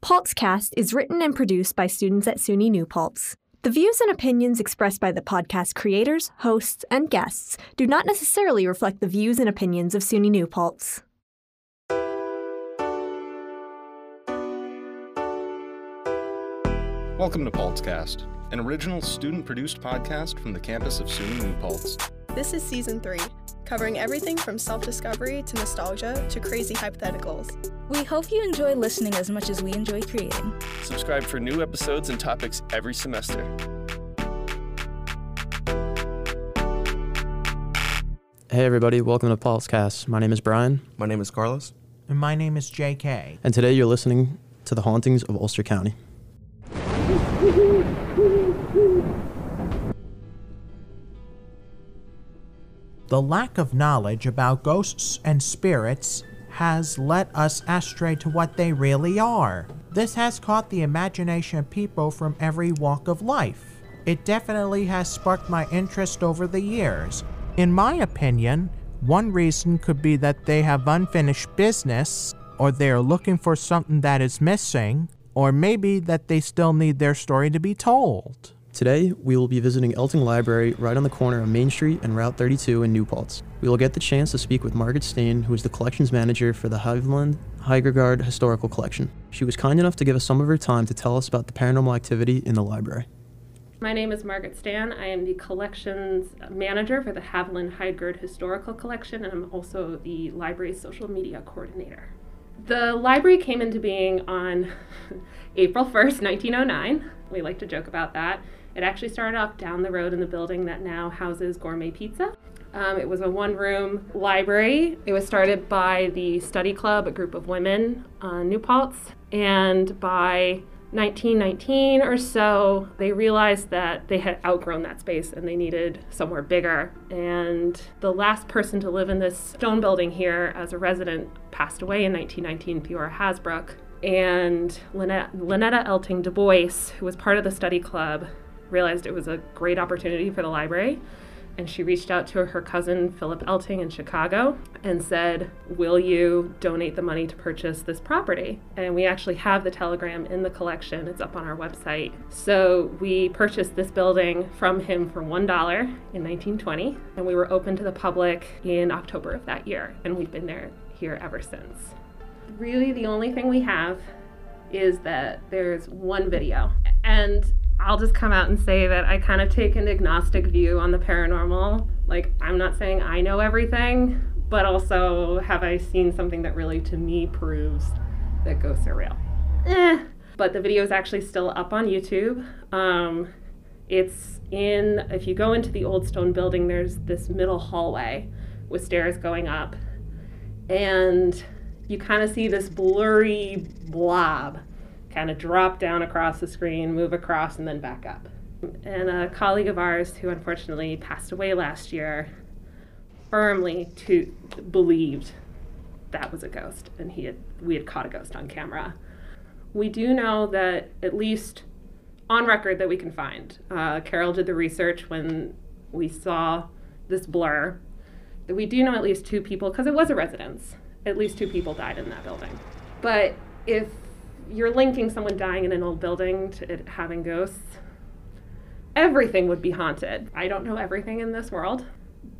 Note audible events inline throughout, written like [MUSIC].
Paltzcast is written and produced by students at SUNY New Paltz. The views and opinions expressed by the podcast creators, hosts, and guests do not necessarily reflect the views and opinions of SUNY New Paltz. Welcome to Paltzcast, an original student produced podcast from the campus of SUNY New Paltz. This is season three, covering everything from self discovery to nostalgia to crazy hypotheticals. We hope you enjoy listening as much as we enjoy creating. Subscribe for new episodes and topics every semester. Hey everybody, welcome to Paltzcast. My name is Brian, My name is Carlos. And my name is JK. and today you're listening to the hauntings of Ulster County. [LAUGHS] The lack of knowledge about ghosts and spirits has led us astray to what they really are. This has caught the imagination of people from every walk of life. It definitely has sparked my interest over the years. In my opinion, one reason could be that they have unfinished business, or they are looking for something that is missing, or maybe that they still need their story to be told. Today, we will be visiting Elting Library right on the corner of Main Street and Route 32 in New Paltz. We will get the chance to speak with Margaret Stain, who is the collections manager for the Haviland Heidgerd Historical Collection. She was kind enough to give us some of her time to tell us about the paranormal activity in the library. My name is Margaret Stan. I am the collections manager for the Haviland Heidgerd Historical Collection, and I'm also the library's social media coordinator. The library came into being on [LAUGHS] April 1st, 1909. We like to joke about that. It actually started off down the road in the building that now houses Gourmet Pizza. Um, it was a one room library. It was started by the Study Club, a group of women on New Paltz, and by 1919 or so, they realized that they had outgrown that space and they needed somewhere bigger. And the last person to live in this stone building here as a resident passed away in 1919, Theora Hasbrouck. And Lynette, Lynetta Elting Du Bois, who was part of the study club, realized it was a great opportunity for the library and she reached out to her cousin Philip Elting in Chicago and said, Will you donate the money to purchase this property? And we actually have the telegram in the collection, it's up on our website. So we purchased this building from him for $1 in 1920, and we were open to the public in October of that year, and we've been there here ever since. Really, the only thing we have is that there's one video. And I'll just come out and say that I kind of take an agnostic view on the paranormal. Like, I'm not saying I know everything, but also have I seen something that really, to me, proves that ghosts are real? Eh. But the video is actually still up on YouTube. Um, it's in, if you go into the old stone building, there's this middle hallway with stairs going up. And you kind of see this blurry blob kind of drop down across the screen, move across, and then back up. And a colleague of ours who unfortunately passed away last year firmly to believed that was a ghost and he had we had caught a ghost on camera. We do know that at least on record that we can find. Uh, Carol did the research when we saw this blur. That we do know at least two people because it was a residence. At least two people died in that building. But if you're linking someone dying in an old building to it having ghosts, everything would be haunted. I don't know everything in this world,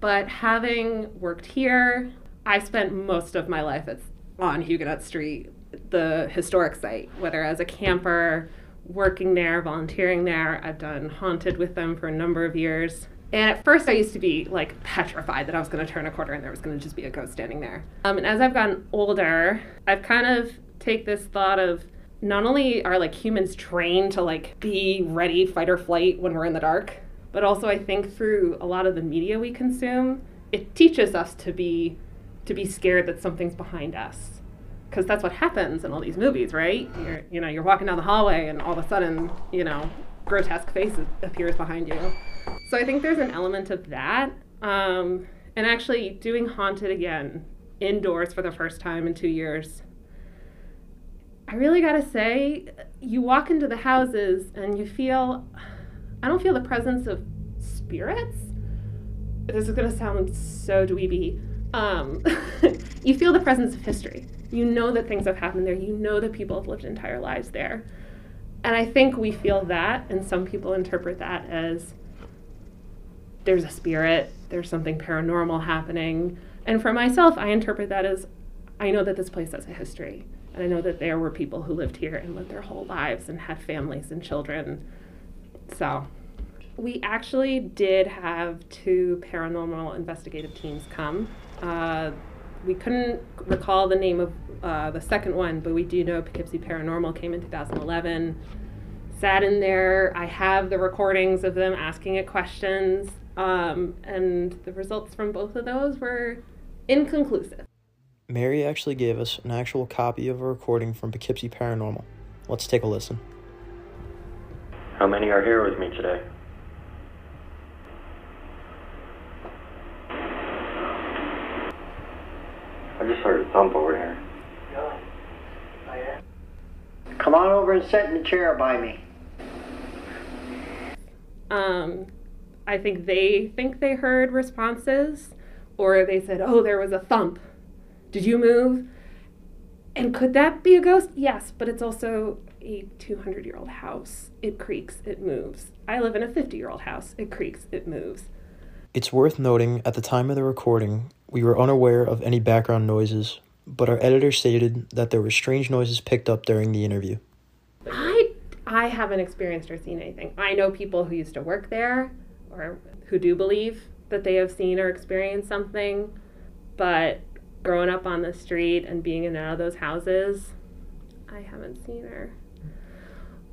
but having worked here, I spent most of my life at, on Huguenot Street, the historic site, whether as a camper, working there, volunteering there. I've done haunted with them for a number of years. And at first, I used to be like petrified that I was going to turn a corner and there was going to just be a ghost standing there. Um, and as I've gotten older, I've kind of take this thought of not only are like humans trained to like be ready fight or flight when we're in the dark but also i think through a lot of the media we consume it teaches us to be to be scared that something's behind us. Because that's what happens in all these movies right? You're you know you're walking down the hallway and all of a sudden you know grotesque face appears behind you. So i think there's an element of that um, and actually doing haunted again indoors for the first time in two years I really gotta say, you walk into the houses and you feel, I don't feel the presence of spirits. This is gonna sound so dweeby. Um, [LAUGHS] you feel the presence of history. You know that things have happened there. You know that people have lived entire lives there. And I think we feel that, and some people interpret that as there's a spirit, there's something paranormal happening. And for myself, I interpret that as I know that this place has a history. And I know that there were people who lived here and lived their whole lives and had families and children. So we actually did have two paranormal investigative teams come. Uh, we couldn't recall the name of uh, the second one, but we do know Poughkeepsie Paranormal came in 2011. Sat in there. I have the recordings of them asking it questions, um, and the results from both of those were inconclusive. Mary actually gave us an actual copy of a recording from Poughkeepsie Paranormal. Let's take a listen. How many are here with me today? I just heard a thump over here. Come on over and sit in the chair by me. Um, I think they think they heard responses, or they said, "Oh, there was a thump. Did you move?" And could that be a ghost? Yes, but it's also a 200 year old house. It creaks, it moves. I live in a 50 year old house. It creaks, it moves. It's worth noting at the time of the recording, we were unaware of any background noises, but our editor stated that there were strange noises picked up during the interview. I I haven't experienced or seen anything. I know people who used to work there or who do believe that they have seen or experienced something, but growing up on the street and being in and out of those houses, I haven't seen her.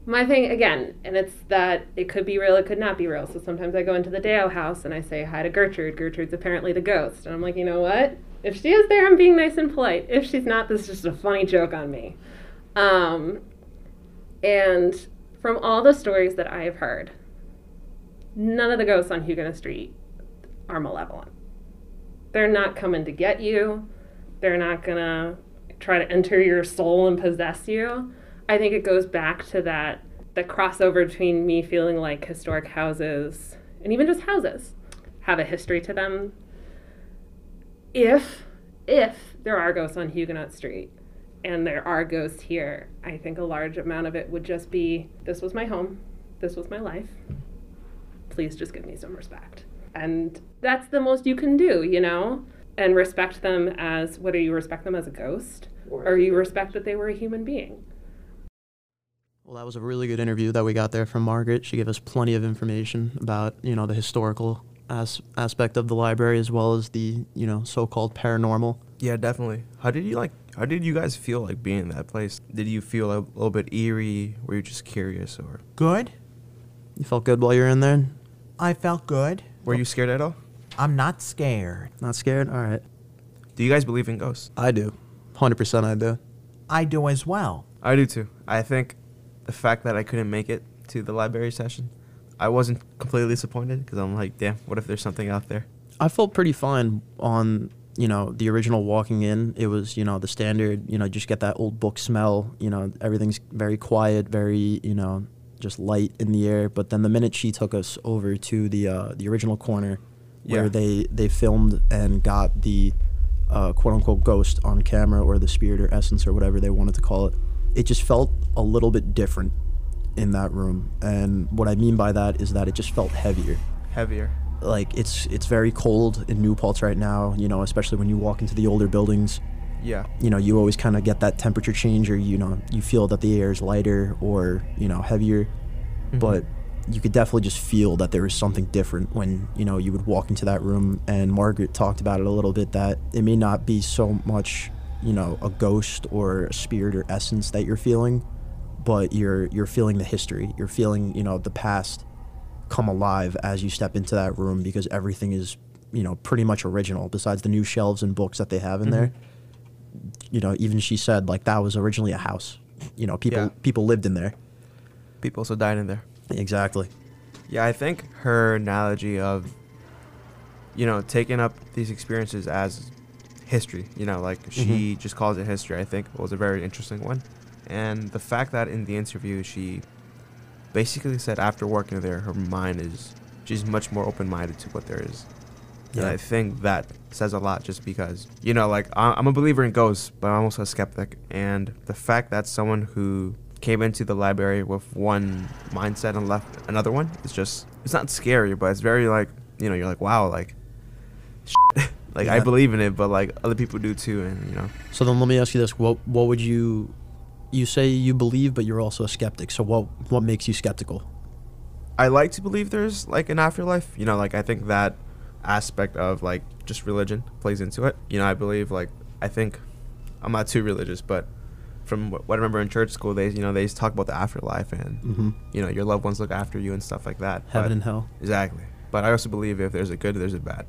My thing again, and it's that it could be real, it could not be real. So sometimes I go into the Deyo house and I say hi to Gertrude. Gertrude's apparently the ghost. And I'm like, you know what? If she is there, I'm being nice and polite. If she's not, this is just a funny joke on me. Um, and from all the stories that I have heard, none of the ghosts on Huguenot Street are malevolent. They're not coming to get you. They're not going to try to enter your soul and possess you. I think it goes back to that the crossover between me feeling like historic houses and even just houses have a history to them. If if there are ghosts on Huguenot Street and there are ghosts here, I think a large amount of it would just be this was my home, this was my life. Please just give me some respect. And that's the most you can do, you know? And respect them as whether you respect them as a ghost or, or you respect that they were a human being. Well, that was a really good interview that we got there from Margaret. She gave us plenty of information about, you know, the historical as- aspect of the library as well as the, you know, so-called paranormal. Yeah, definitely. How did you like how did you guys feel like being in that place? Did you feel a little bit eerie? Were you just curious or Good. You felt good while you were in there? I felt good. were you scared at all? I'm not scared. Not scared? All right. Do you guys believe in ghosts? I do. 100% I do. I do as well. I do too. I think the fact that I couldn't make it to the library session, I wasn't completely disappointed because I'm like, damn, what if there's something out there? I felt pretty fine on, you know, the original walking in. It was, you know, the standard, you know, just get that old book smell, you know, everything's very quiet, very, you know, just light in the air. But then the minute she took us over to the uh, the original corner where Yeah. they they filmed and got the uh, quote unquote ghost on camera or the spirit or essence or whatever they wanted to call it, it just felt a little bit different in that room. And what I mean by that is that it just felt heavier Heavier. like it's it's very cold in New Paltz right now. You know, especially when you walk into the older buildings. Yeah. You know, you always kind of get that temperature change, or you know, you feel that the air is lighter or you know heavier. But you could definitely just feel that there was something different when you know you would walk into that room. And Margaret talked about it a little bit that it may not be so much you know a ghost or a spirit or essence that you're feeling, but you're you're feeling the history. You're feeling you know the past come alive as you step into that room because everything is you know pretty much original besides the new shelves and books that they have in there mm-hmm. you know even she said like that was originally a house you know people Yeah. people lived in there People also died in there. Exactly Yeah, I think her analogy of, you know, taking up these experiences as history, you know, like she mm-hmm. just calls it history, I think was a very interesting one. And the fact that in the interview she basically said after working there, her mind is, she's much more open minded to what there is. And Yeah. I think that says a lot just because, you know, like I'm a believer in ghosts, but I'm also a skeptic. And the fact that someone who came into the library with one mindset and left another one, it's just, it's not scary, but it's very like, you know, you're like, wow, like, [LAUGHS] like I believe in it, but like other people do too. And, you know, So then let me ask you this: what what would you you say you believe, but you're also a skeptic? So what what makes you skeptical? I like to believe there's like an afterlife. You know, like I think that aspect of like just religion plays into it. You know, I believe like I think I'm not too religious, but from what what I remember in church school, they you know they used to talk about the afterlife and Mhm. you know your loved ones look after you and stuff like that. Heaven But- and hell. Exactly. But I also believe if there's a good, there's a bad,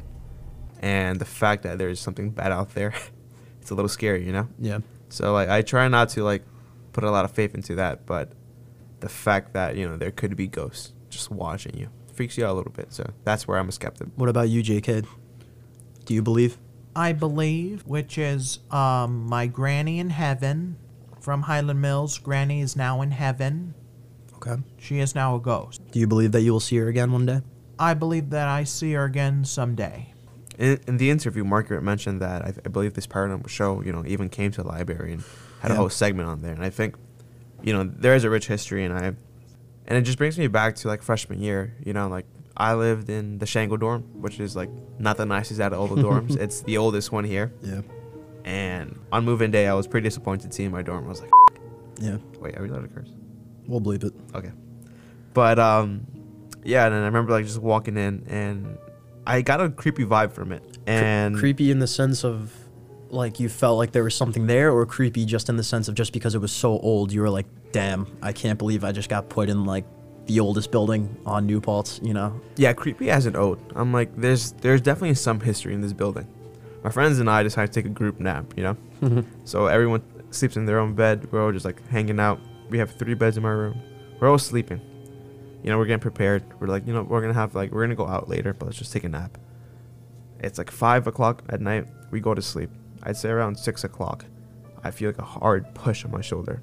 and the fact that there's something bad out there, [LAUGHS] it's a little scary, you know. Yeah. So like I try not to like put a lot of faith into that, but the fact that you know there could be ghosts just watching you freaks you out a little bit. So that's where I'm a skeptic. What about you, J.K.? Do you believe? I believe, which is um, my granny in heaven from Highland Mills. Granny is now in heaven. Okay. She is now a ghost. Do you believe that you will see her again one day? I believe that I see her again someday. In, in the interview, Margaret mentioned that I, I believe this paranormal show, you know, even came to the library and had a whole segment on there. And I think, you know, there is a rich history, and I, and it just brings me back to like freshman year. You know, like I lived in the Shango dorm, which is like not the nicest out of all the dorms. [LAUGHS] it's the oldest one here. Yeah. And on move-in day, I was pretty disappointed seeing my dorm. I was like, Yeah. wait, are we allowed to curse? We'll believe it. Okay. But um, yeah, and then I remember like just walking in, and I got a creepy vibe from it. And creepy in the sense of like you felt like there was something there, or creepy just in the sense of just because it was so old, you were like, damn, I can't believe I just got put in like the oldest building on New Paltz, you know? Yeah, creepy as an ode. I'm like, there's there's definitely some history in this building. My friends and I decided to take a group nap, you know. Mm-hmm. so everyone sleeps in their own bed. We're all just like hanging out. We have three beds in my room. We're all sleeping. You know, we're getting prepared. We're like, you know, we're gonna have like we're gonna go out later, but let's just take a nap. It's like five o'clock at night. We go to sleep. I'd say around six o'clock. I feel like a hard push on my shoulder,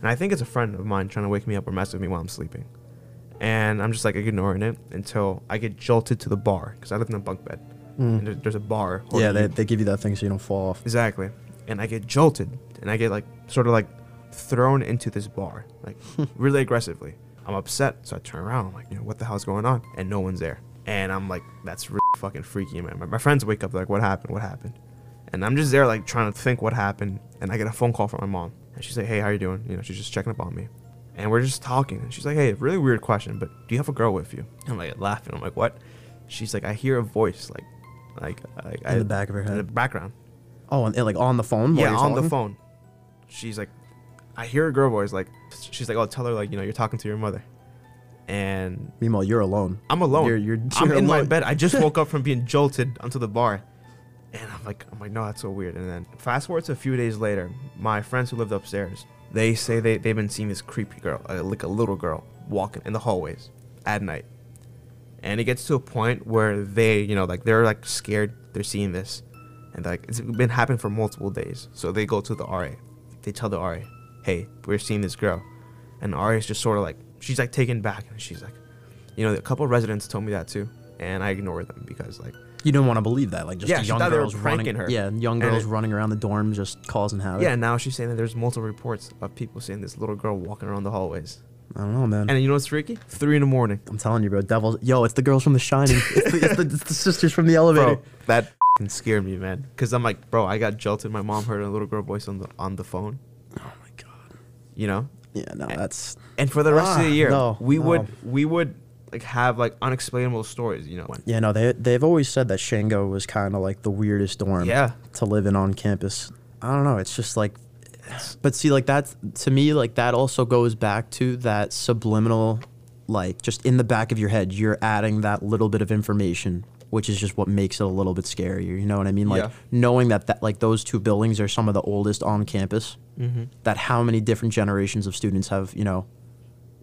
and I think it's a friend of mine trying to wake me up or mess with me while I'm sleeping and I'm just like ignoring it until I get jolted to the bar because I live in a bunk bed. Mm. And there- there's a bar. Yeah, they, you- they give you that thing so you don't fall off. exactly. And I get jolted, and I get like sort of like thrown into this bar, like [LAUGHS] really aggressively. I'm upset, so I turn around. I'm like, you know, what the hell's going on? And no one's there. And I'm like, that's really fucking freaky, man. My, my friends wake up they're like, what happened? What happened? And I'm just there like trying to think what happened. And I get a phone call from my mom, and she's like, hey, how you doing? You know, she's just checking up on me. And we're just talking, and she's like, hey, really weird question, but do you have a girl with you? And I'm like laughing. I'm like, what? She's like, I hear a voice, like, like, like In the back of her head. in the background. Oh, and, like on the phone? Yeah, you're on the phone. She's like, I hear a girl voice. Like, she's like, oh, tell her like, you know, you're talking to your mother. And Meanwhile, you're alone. I'm alone. You're, you're, I'm you're in my bed. I just woke up [LAUGHS] from being jolted onto the bar. And I'm like, I'm like, no, that's so weird. And then fast forward to a few days later, my friends who lived upstairs, they say they, they've been seeing this creepy girl, uh, like a little girl, walking in the hallways at night. And it gets to a point where they, you know, like they're like scared. They're seeing this. And like it's been happening for multiple days. So they go to the RA. They tell the RA, hey, we're seeing this girl. And the RA is just sort of like, she's like taken back. And she's like, you know, a couple of residents told me that too. And I ignored them because like, You don't want to believe that. Like, just Yeah, a young thought they were girls pranking running. her. Yeah, young girls it- running around the dorm just causing havoc. yeah, now she's saying that there's multiple reports of people seeing this little girl walking around the hallways. I don't know, man. And you know what's freaky? Three in the morning. I'm telling you, bro. Devils. Yo, it's the girls from The Shining. it's, the, it's, the, it's the sisters from the elevator. Bro, that scared me, man. Cause I'm like, bro, I got jolted. My mom heard a little girl voice on the on the phone. Oh my god. You know. Yeah, no, that's. And for the rest of Ah, the year, no, we no. would we would like have like unexplainable stories. You know. Yeah, no, they they've always said that Shango was kind of like the weirdest dorm. Yeah. To live in on campus. I don't know. It's just like, but see, like that's to me, like that also goes back to that subliminal, like just in the back of your head, you're adding that little bit of information, which is just what makes it a little bit scarier. You know what I mean? Like Yeah. knowing that that like those two buildings are some of the oldest on campus. Mhm. That how many different generations of students have you know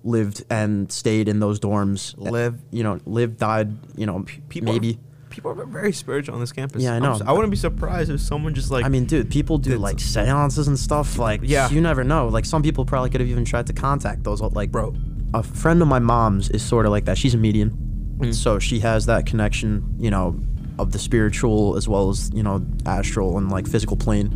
lived and stayed in those dorms. Live. You know, lived, died. You know, People maybe. People are very spiritual on this campus. Yeah, I know. s- I wouldn't be surprised if someone just like. I mean, dude, people do like some- seances and stuff. Like, Yeah. you never know. Like, some people probably could have even tried to contact those. Like, bro, a friend of my mom's is sort of like that. She's a medium, Mm. so she has that connection. You know, of the spiritual as well as you know astral and like physical plane.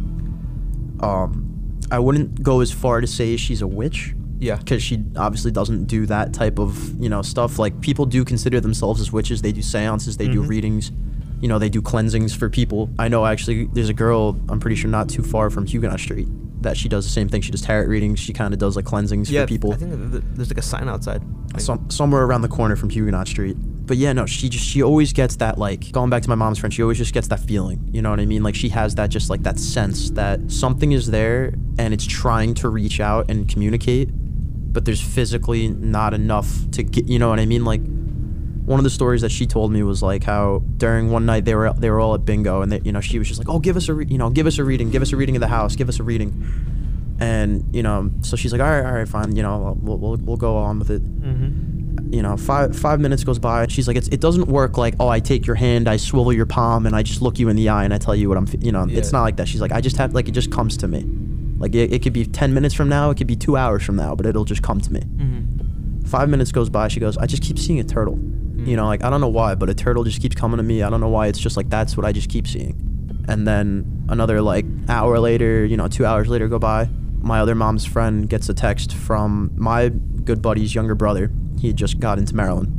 Um, I wouldn't go as far to say she's a witch. Yeah. Because she obviously doesn't do that type of you know stuff. Like people do consider themselves as witches. They do seances. They do Mhm. readings. You know, they do cleansings for people. I know actually there's a girl I'm pretty sure not too far from Huguenot Street that she does the same thing. She does tarot readings. She kind of does like cleansings yeah, for people. I think th- th- there's like a sign outside. Like, Some, somewhere around the corner from Huguenot Street. But yeah, no, she just she always gets that like going back to my mom's friend. She always just gets that feeling. You know what I mean? Like she has that just like that sense that something is there and it's trying to reach out and communicate, but there's physically not enough to get. You know what I mean? Like one of the stories that she told me was like how during one night they were they were all at bingo and they, you know she was just like oh give us a re- you know give us a reading give us a reading of the house give us a reading and you know so she's like all right all right fine you know we'll, we'll, we'll go on with it Mm-hmm. you know five five minutes goes by and she's like it's, it doesn't work like oh i take your hand i swivel your palm and i just look you in the eye and i tell you what i'm you know it's not like that she's like i just have like it just comes to me like it, it could be 10 minutes from now it could be two hours from now but it'll just come to me. Mm-hmm. five minutes goes by she goes i just keep seeing a turtle. You know like i don't know why but a turtle just keeps coming to me. I don't know why it's just like that's what i just keep seeing. And then another like hour later you know two hours later go by my other mom's friend gets a text from my good buddy's younger brother. He had just got into maryland.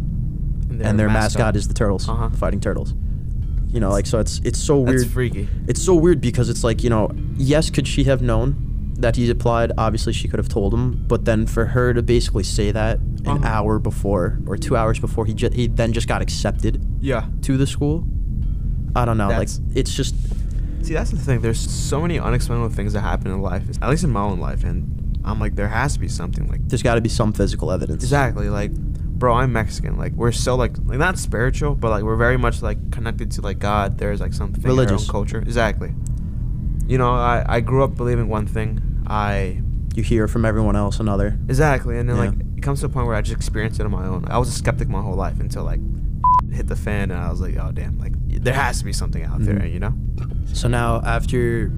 And their, mascot. is the turtles Uh-huh. the fighting turtles. You know like so it's it's so weird. That's freaky. it's so weird because it's like you know yes could she have known that he applied obviously she could have told him but then for her to basically say that an Uh-huh. hour before or two hours before he ju- he then just got accepted Yeah. to the school i don't know That's- like it's just See, that's the thing. There's so many unexplainable things that happen in life, at least in my own life, and I'm like, there has to be something. Like, there's got to be some physical evidence exactly. Like, bro, I'm Mexican. Like, we're so like, like not spiritual, but like we're very much like connected to like God. There's like something in our Religious. own culture. Exactly. You know, I I grew up believing one thing. I you hear from everyone else another exactly, and then Yeah. like it comes to a point where I just experienced it on my own. I was a skeptic my whole life until like [LAUGHS] hit the fan, and I was like, oh damn, like there has to be something out there, Mhm. you know? so now after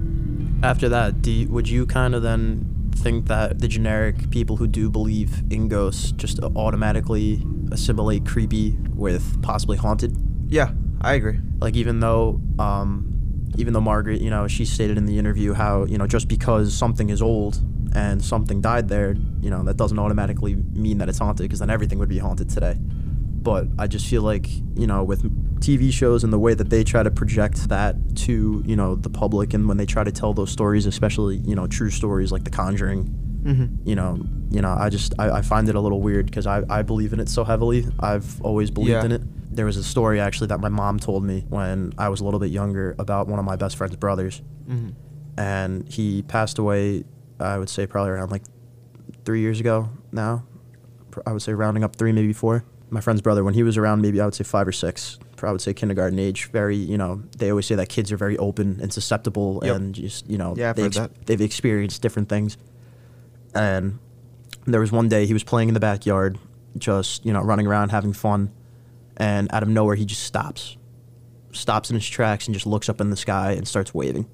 after that do you, would you kind of then think that the generic people who do believe in ghosts just automatically assimilate creepy with possibly haunted Yeah, I agree. like even though um even though margaret you know she stated in the interview how you know just because something is old and something died there you know that doesn't automatically mean that it's haunted because then everything would be haunted today but i just feel like you know with tv shows and the way that they try to project that to you know the public and when they try to tell those stories especially you know true stories like the conjuring Mm-hmm. you know you know i just i, I find it a little weird because I, I believe in it so heavily i've always believed Yeah. in it there was a story actually that my mom told me when i was a little bit younger about one of my best friend's brothers Mm-hmm. and he passed away i would say probably around like three years ago now i would say rounding up three maybe four my friend's brother when he was around maybe i would say five or six i would say kindergarten age very you know they always say that kids are very open and susceptible Yep. and just you know Yeah, they that. they've experienced different things and there was one day he was playing in the backyard just you know running around having fun and out of nowhere he just stops stops in his tracks and just looks up in the sky and starts waving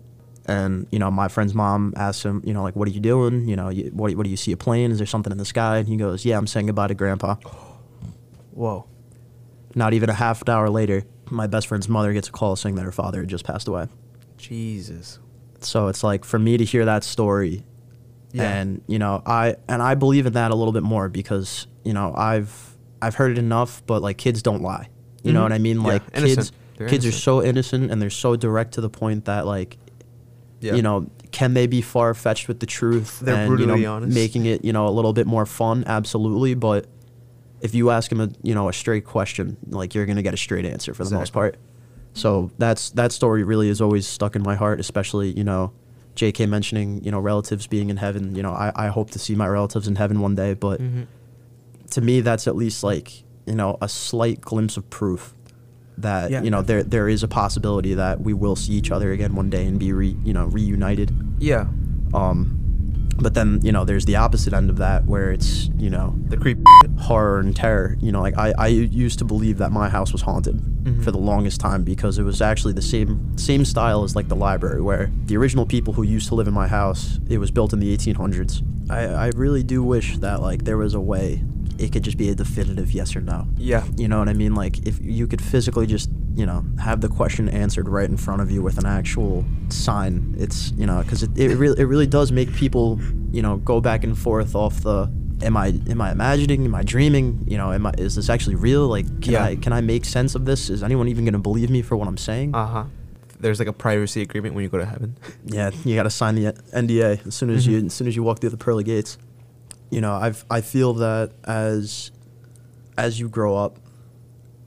and you know my friend's mom asks him you know like what are you doing you know you, what, what do you see a plane is there something in the sky and he goes yeah i'm saying goodbye to grandpa [GASPS] Whoa. not even a half an hour later my best friend's mother gets a call saying that her father had just passed away Jesus. so it's like for me to hear that story Yeah. and you know i and i believe in that a little bit more because you know i've i've heard it enough but like kids don't lie you know Mhm. what i mean like innocent. kids They're kids are so innocent and they're so direct to the point that like Yeah. you know can they be far fetched with the truth They're and you brutally know honest. making it you know a little bit more fun absolutely but if you ask them a you know a straight question like you're gonna get a straight answer for the most part so that's that story really is always stuck in my heart especially you know jk mentioning you know relatives being in heaven you know i, I hope to see my relatives in heaven one day but Mm-hmm. To me that's at least like you know a slight glimpse of proof that Yeah, you know there there is a possibility that we will see each other again one day and be re, you know reunited Yeah. um but then you know there's the opposite end of that where it's you know The creep. horror and terror you know like i, I used to believe that my house was haunted Mhm. for the longest time because it was actually the same same style as like the library where the original people who used to live in my house it was built in the 1800s i i really do wish that like there was a way it could just be a definitive yes or no Yeah. you know what i mean like if you could physically just you know have the question answered right in front of you with an actual sign. It's you know because it, it really it really does make people you know go back and forth off the am I am I imagining? Am I dreaming? You know, am I is this actually real? Like, can Yeah. I can I make sense of this? Is anyone even gonna believe me for what I'm saying? Uh huh. There's like a privacy agreement when you go to heaven. yeah, you got to sign the NDA as soon as you Mhm. as soon as you walk through the pearly gates. You know, I've I feel that as as you grow up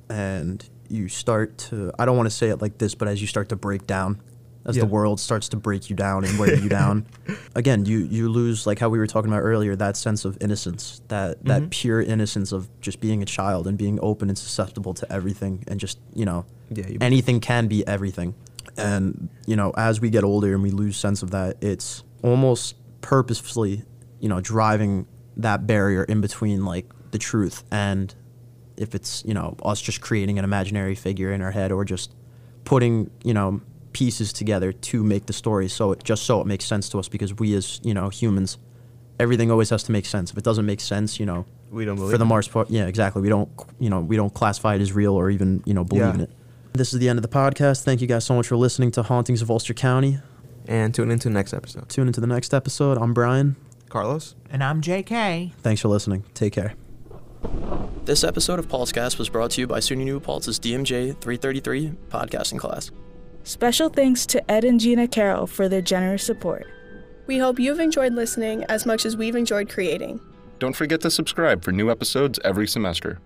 and you start to I don't want to say it like this, but as you start to break down, as Yeah. the world starts to break you down and wear you down, [LAUGHS] again, you you lose like how we were talking about earlier that sense of innocence, that that Mhm. pure innocence of just being a child and being open and susceptible to everything and just you know Yeah, you- anything can be everything. And you know, as we get older and we lose sense of that, it's almost purposefully, you know, driving that barrier in between like the truth and if it's, you know, us just creating an imaginary figure in our head or just putting, you know, pieces together to make the story so it just so it makes sense to us because we as, you know, humans everything always has to make sense. If it doesn't make sense, you know, We don't believe for the most part. Yeah, exactly. We don't, you know, we don't classify it as real or even, you know, believe Yeah. in it. This is the end of the podcast. Thank you guys so much for listening to Hauntings of Ulster County. And tune into the next episode. Tune into the next episode. I'm Brian. Carlos. And I'm JK. Thanks for listening. Take care. This episode of Paul's Pulsecast was brought to you by SUNY New Paltz's DMJ 333 podcasting class. Special thanks to Ed and Gina Carroll for their generous support. We hope you've enjoyed listening as much as we've enjoyed creating. Don't forget to subscribe for new episodes every semester.